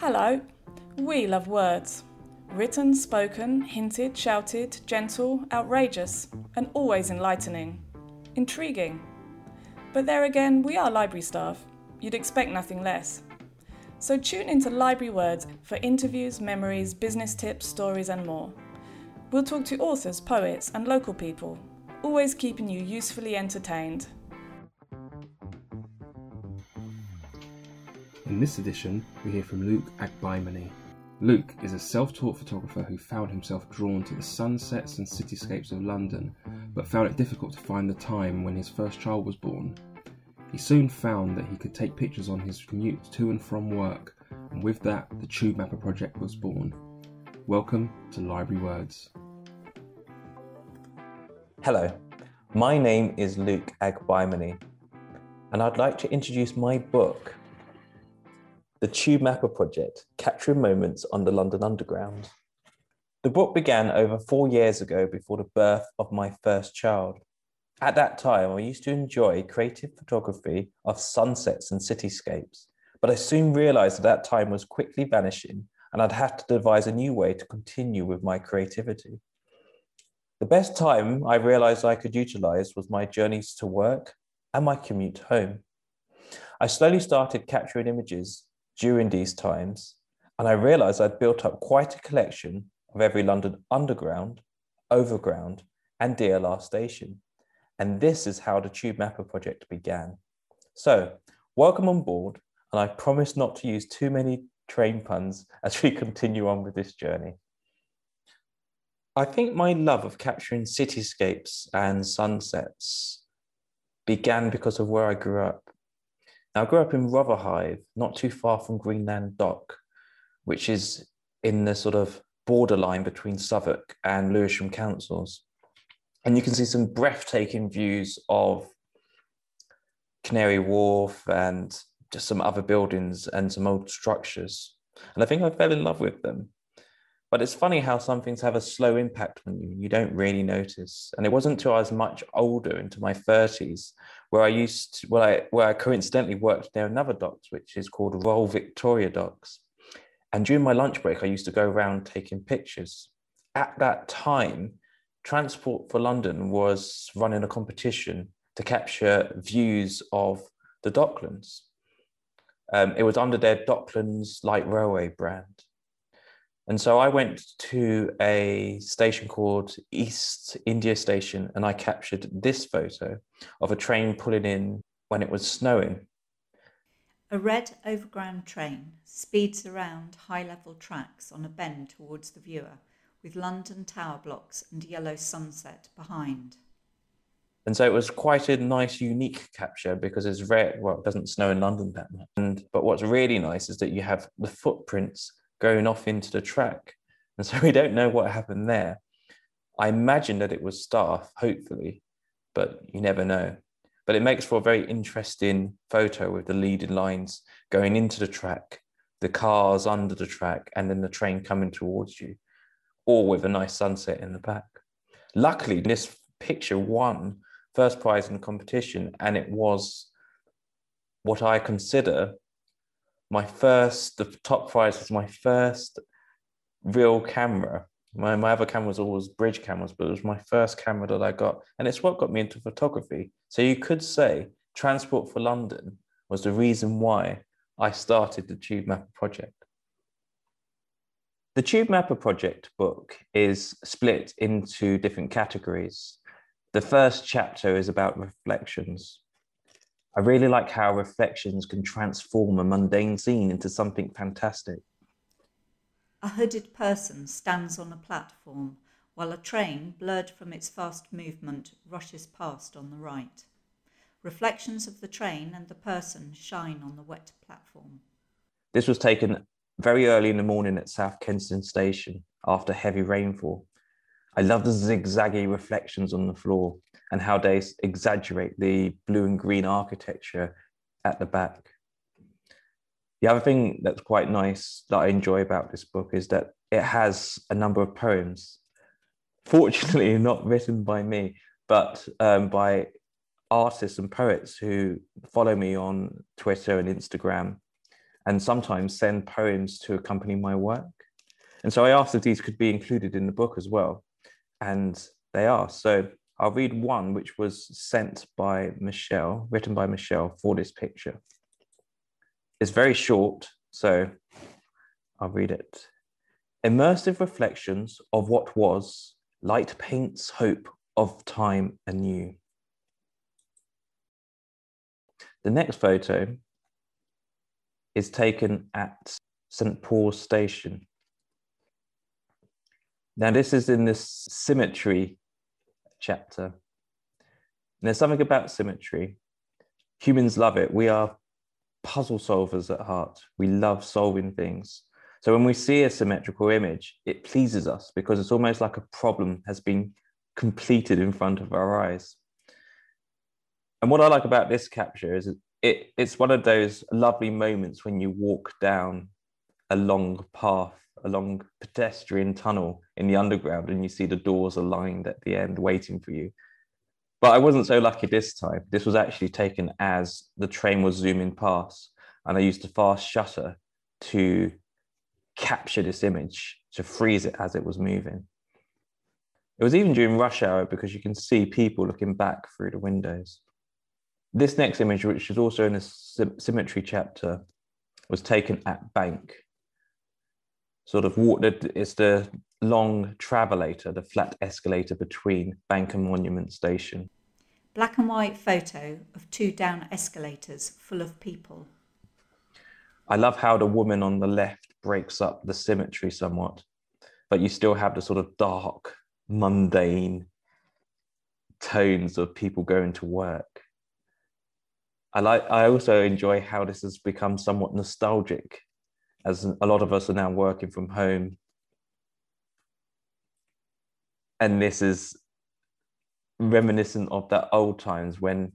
Hello. We love words. Written, spoken, hinted, shouted, gentle, outrageous, and always enlightening. Intriguing. But there again, we are library staff. You'd expect nothing less. So tune into Library Words for interviews, memories, business tips, stories, and more. We'll talk to authors, poets, and local people, always keeping you usefully entertained. In this edition, we hear from Luke Agbaimoni. Luke is a self taught photographer who found himself drawn to the sunsets and cityscapes of London, but found it difficult to find the time when his first child was born. He soon found that he could take pictures on his commute to and from work, and with that, the Tube Mapper project was born. Welcome to Library Words. Hello, my name is Luke Agbaimoni, and I'd like to introduce my book, the Tube Mapper Project, capturing moments on the London Underground. The book began over four years ago before the birth of my first child. At that time, I used to enjoy creative photography of sunsets and cityscapes, but I soon realized that that time was quickly vanishing and I'd have to devise a new way to continue with my creativity. The best time I realized I could utilize was my journeys to work and my commute home. I slowly started capturing images during these times, and I realized I'd built up quite a collection of every London Underground, Overground, and DLR station. And this is how the Tube Mapper project began. So, welcome on board, and I promise not to use too many train puns as we continue on with this journey. I think my love of capturing cityscapes and sunsets began because of where I grew up. Now, I grew up in Rotherhithe, not too far from Greenland Dock, which is in the sort of borderline between Southwark and Lewisham councils. And you can see some breathtaking views of Canary Wharf and just some other buildings and some old structures. And I think I fell in love with them. But it's funny how some things have a slow impact on you. You don't really notice. And it wasn't until I was much older, into my 30s, where I used to, where I, where I coincidentally worked near another docks, which is called Royal Victoria Docks. And during my lunch break, I used to go around taking pictures. At that time, Transport for London was running a competition to capture views of the Docklands. Um, it was under their Docklands Light Railway brand. And so I went to a station called East India Station and I captured this photo of a train pulling in when it was snowing. A red overground train speeds around high level tracks on a bend towards the viewer with London tower blocks and yellow sunset behind. And so it was quite a nice, unique capture because it's rare. Well, it doesn't snow in London that much. And, but what's really nice is that you have the footprints going off into the track. And so we don't know what happened there. I imagine that it was staff, hopefully, but you never know. But it makes for a very interesting photo with the leading lines going into the track, the cars under the track, and then the train coming towards you, all with a nice sunset in the back. Luckily, this picture won first prize in the competition, and it was what I consider my first, the top prize was my first real camera. My, my other camera was always bridge cameras, but it was my first camera that I got. And it's what got me into photography. So you could say Transport for London was the reason why I started the Tube Mapper project. The Tube Mapper project book is split into different categories. The first chapter is about reflections. I really like how reflections can transform a mundane scene into something fantastic. A hooded person stands on a platform while a train, blurred from its fast movement, rushes past on the right. Reflections of the train and the person shine on the wet platform. This was taken very early in the morning at South Kensington Station after heavy rainfall. I love the zigzaggy reflections on the floor and how they exaggerate the blue and green architecture at the back. The other thing that's quite nice that I enjoy about this book is that it has a number of poems. Fortunately, not written by me, but um, by artists and poets who follow me on Twitter and Instagram and sometimes send poems to accompany my work. And so I asked if these could be included in the book as well, and they are. So I'll read one which was sent by Michelle, written by Michelle for this picture. It's very short, so I'll read it. Immersive reflections of what was, light paints hope of time anew. The next photo is taken at St. Paul's Station. Now, this is in this symmetry chapter. And there's something about symmetry. Humans love it. We are puzzle solvers at heart. We love solving things. So when we see a symmetrical image, it pleases us because it's almost like a problem has been completed in front of our eyes. And what I like about this capture is it, it's one of those lovely moments when you walk down a long path, a long pedestrian tunnel in the underground, and you see the doors aligned at the end waiting for you. But I wasn't so lucky this time. This was actually taken as the train was zooming past, and I used a fast shutter to capture this image, to freeze it as it was moving. It was even during rush hour because you can see people looking back through the windows. This next image, which is also in a symmetry chapter, was taken at Bank. Sort of walked, it's the long travelator, the flat escalator between Bank and Monument Station. Black and white photo of two down escalators full of people. I love how the woman on the left breaks up the symmetry somewhat, but you still have the sort of dark, mundane tones of people going to work. I like I also enjoy how this has become somewhat nostalgic as a lot of us are now working from home. And this is reminiscent of that old times when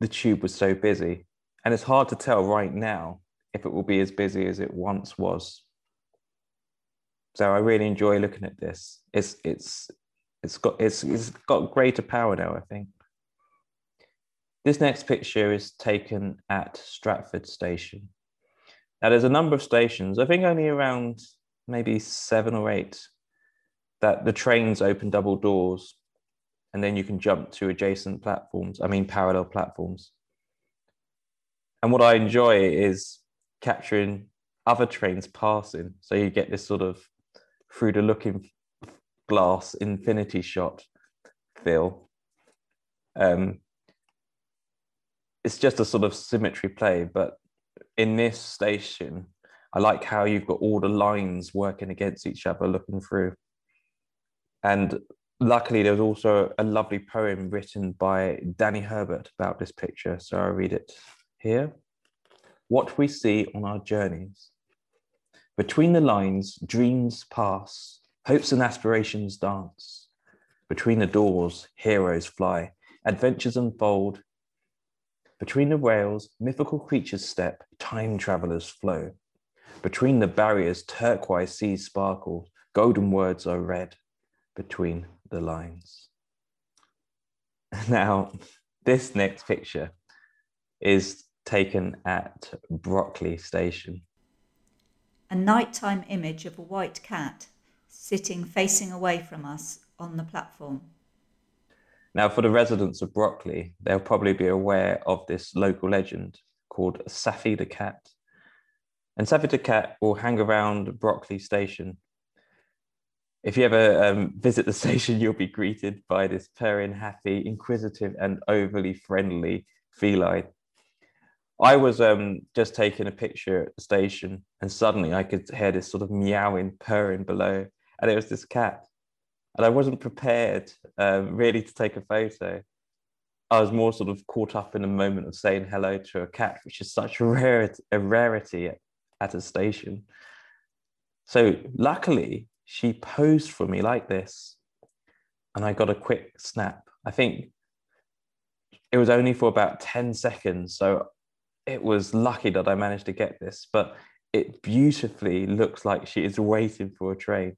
the tube was so busy. And it's hard to tell right now if it will be as busy as it once was. So i really enjoy looking at this. It's it's it's got it's, it's got greater power now i think. This next picture is taken at Stratford Station. Now, there's a number of stations, I think only around maybe seven or eight, that the trains open double doors and then you can jump to adjacent platforms, I mean, parallel platforms. And what I enjoy is capturing other trains passing. So you get this sort of through the looking glass infinity shot feel. Um, it's just a sort of symmetry play. But in this station, I like how you've got all the lines working against each other, looking through. And luckily, there's also a lovely poem written by Danny Herbert about this picture. So I'll read it here. What we see on our journeys. Between the lines, dreams pass, hopes and aspirations dance. Between the doors, heroes fly, adventures unfold, between the rails, mythical creatures step, time travelers flow. Between the barriers, turquoise seas sparkle, golden words are read between the lines. Now, this next picture is taken at Brockley Station. A nighttime image of a white cat sitting facing away from us on the platform. Now, for the residents of Brockley, they'll probably be aware of this local legend called Saffy the Cat. And Saffy the Cat will hang around Brockley Station. If you ever um, visit the station, you'll be greeted by this purring, happy, inquisitive, and overly friendly feline. I was um, just taking a picture at the station, and suddenly I could hear this sort of meowing, purring below, and it was this cat and I wasn't prepared um, really to take a photo. I was more sort of caught up in a moment of saying hello to a cat, which is such a rarity, a rarity at, at a station. So luckily, she posed for me like this, and I got a quick snap. I think it was only for about 10 seconds. So it was lucky that I managed to get this, but it beautifully looks like she is waiting for a train.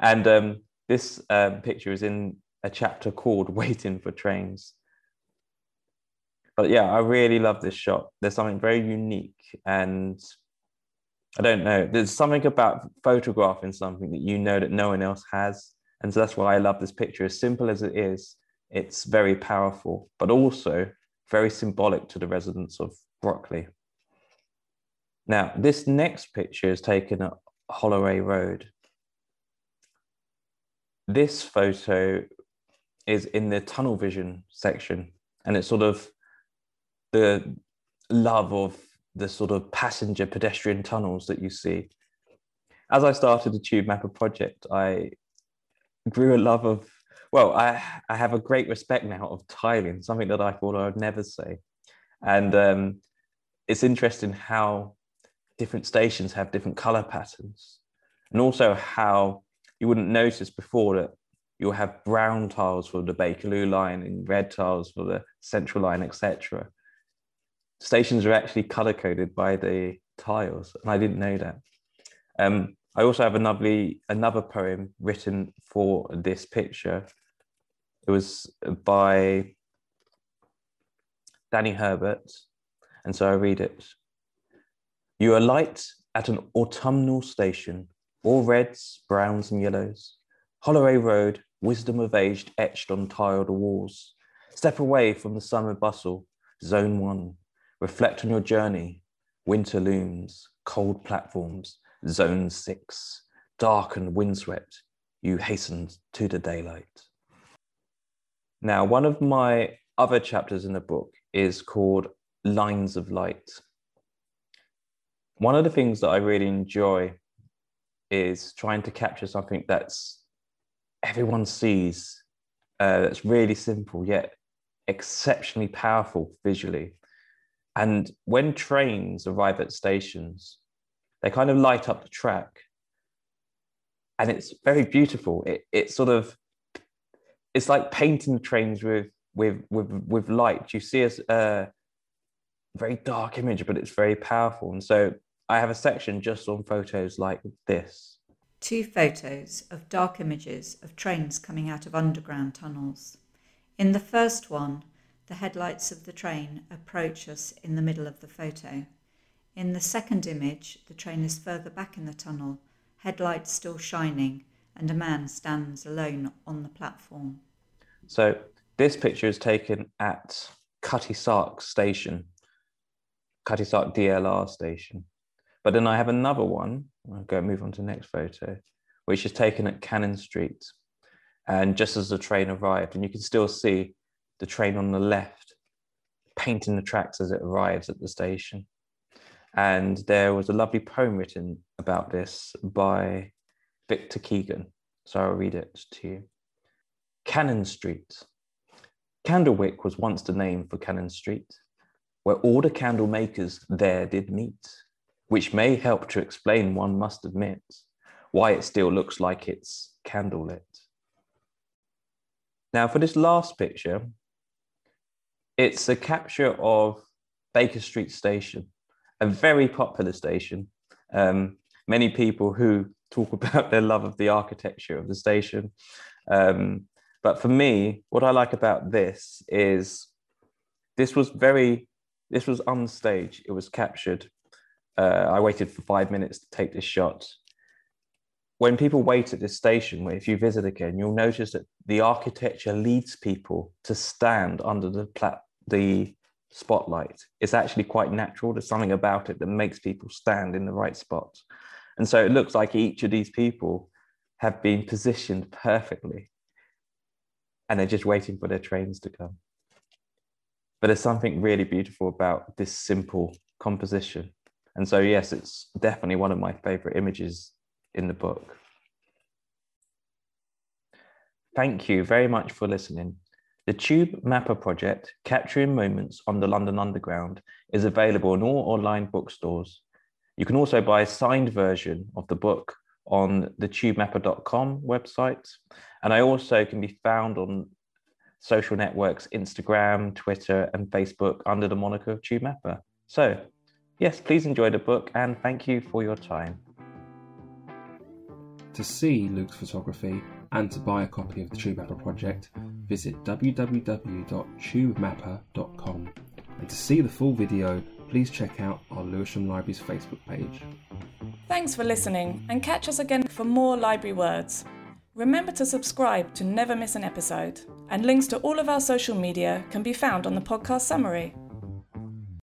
And um, this um, picture is in a chapter called Waiting for Trains. but yeah, I really love this shot. There's something very unique, and I don't know. There's something about photographing something that you know that no one else has, and so that's why I love this picture. As simple as it is, it's very powerful, but also very symbolic to the residents of Brockley. Now, this next picture is taken at Holloway Road. This photo is in the tunnel vision section, and it's sort of the love of the sort of passenger pedestrian tunnels that you see. As I started the Tube Mapper project, I grew a love of, well, I, I have a great respect now of tiling, something that I thought I would never say. And um, it's interesting how different stations have different color patterns, and also how you wouldn't notice before that you'll have brown tiles for the Bakerloo line and red tiles for the Central line, etc. Stations are actually color coded by the tiles, and I didn't know that. Um, I also have another another poem written for this picture. It was by Danny Herbert, and so I read it. You alight at an autumnal station, all reds, browns, and yellows. Holloway Road, wisdom of age etched on tiled walls. Step away from the summer bustle, zone one. Reflect on your journey. Winter looms, cold platforms, zone six. Dark and windswept, you hastened to the daylight. Now, one of my other chapters in the book is called Lines of Light one of the things that I really enjoy is trying to capture something that's everyone sees, uh, that's really simple yet exceptionally powerful visually. And when trains arrive at stations, they kind of light up the track. And it's very beautiful. It, it sort of, it's like painting trains with, with, with, with light. You see a, a very dark image, but it's very powerful. And so I have a section just on photos like this. Two photos of dark images of trains coming out of underground tunnels. In the first one, the headlights of the train approach us in the middle of the photo. In the second image, the train is further back in the tunnel, headlights still shining, and a man stands alone on the platform. So this picture is taken at Cutty Sark station, Cutty Sark DLR station. But then I have another one. I'll go move on to the next photo, which is taken at Cannon Street. And just as the train arrived, and you can still see the train on the left painting the tracks as it arrives at the station. And there was a lovely poem written about this by Victor Keegan. So I'll read it to you. Cannon Street. Candlewick was once the name for Cannon Street, where all the candle makers there did meet which may help to explain, one must admit, why it still looks like it's candlelit. Now, for this last picture, it's a capture of Baker Street Station, a very popular station. Um, many people who talk about their love of the architecture of the station. Um, but for me, what I like about this is this was very, this was on stage. It was captured uh, I waited for five minutes to take this shot. When people wait at this station, if you visit again, you'll notice that the architecture leads people to stand under the plat- the spotlight. It's actually quite natural. There's something about it that makes people stand in the right spot. And so it looks like each of these people have been positioned perfectly and they're just waiting for their trains to come. But there's something really beautiful about this simple composition. And so, yes, it's definitely one of my favorite images in the book. Thank you very much for listening. The Tube Mapper project, capturing moments on the London Underground, is available in all online bookstores. You can also buy a signed version of the book on the tubemapper.com website. And I also can be found on social networks Instagram, Twitter, and Facebook under the moniker of Tube Mapper. So Yes, please enjoy the book and thank you for your time. To see Luke's photography and to buy a copy of the Tube Mapper project, visit www.tubemapper.com. And to see the full video, please check out our Lewisham Library's Facebook page. Thanks for listening and catch us again for more library words. Remember to subscribe to never miss an episode, and links to all of our social media can be found on the podcast summary.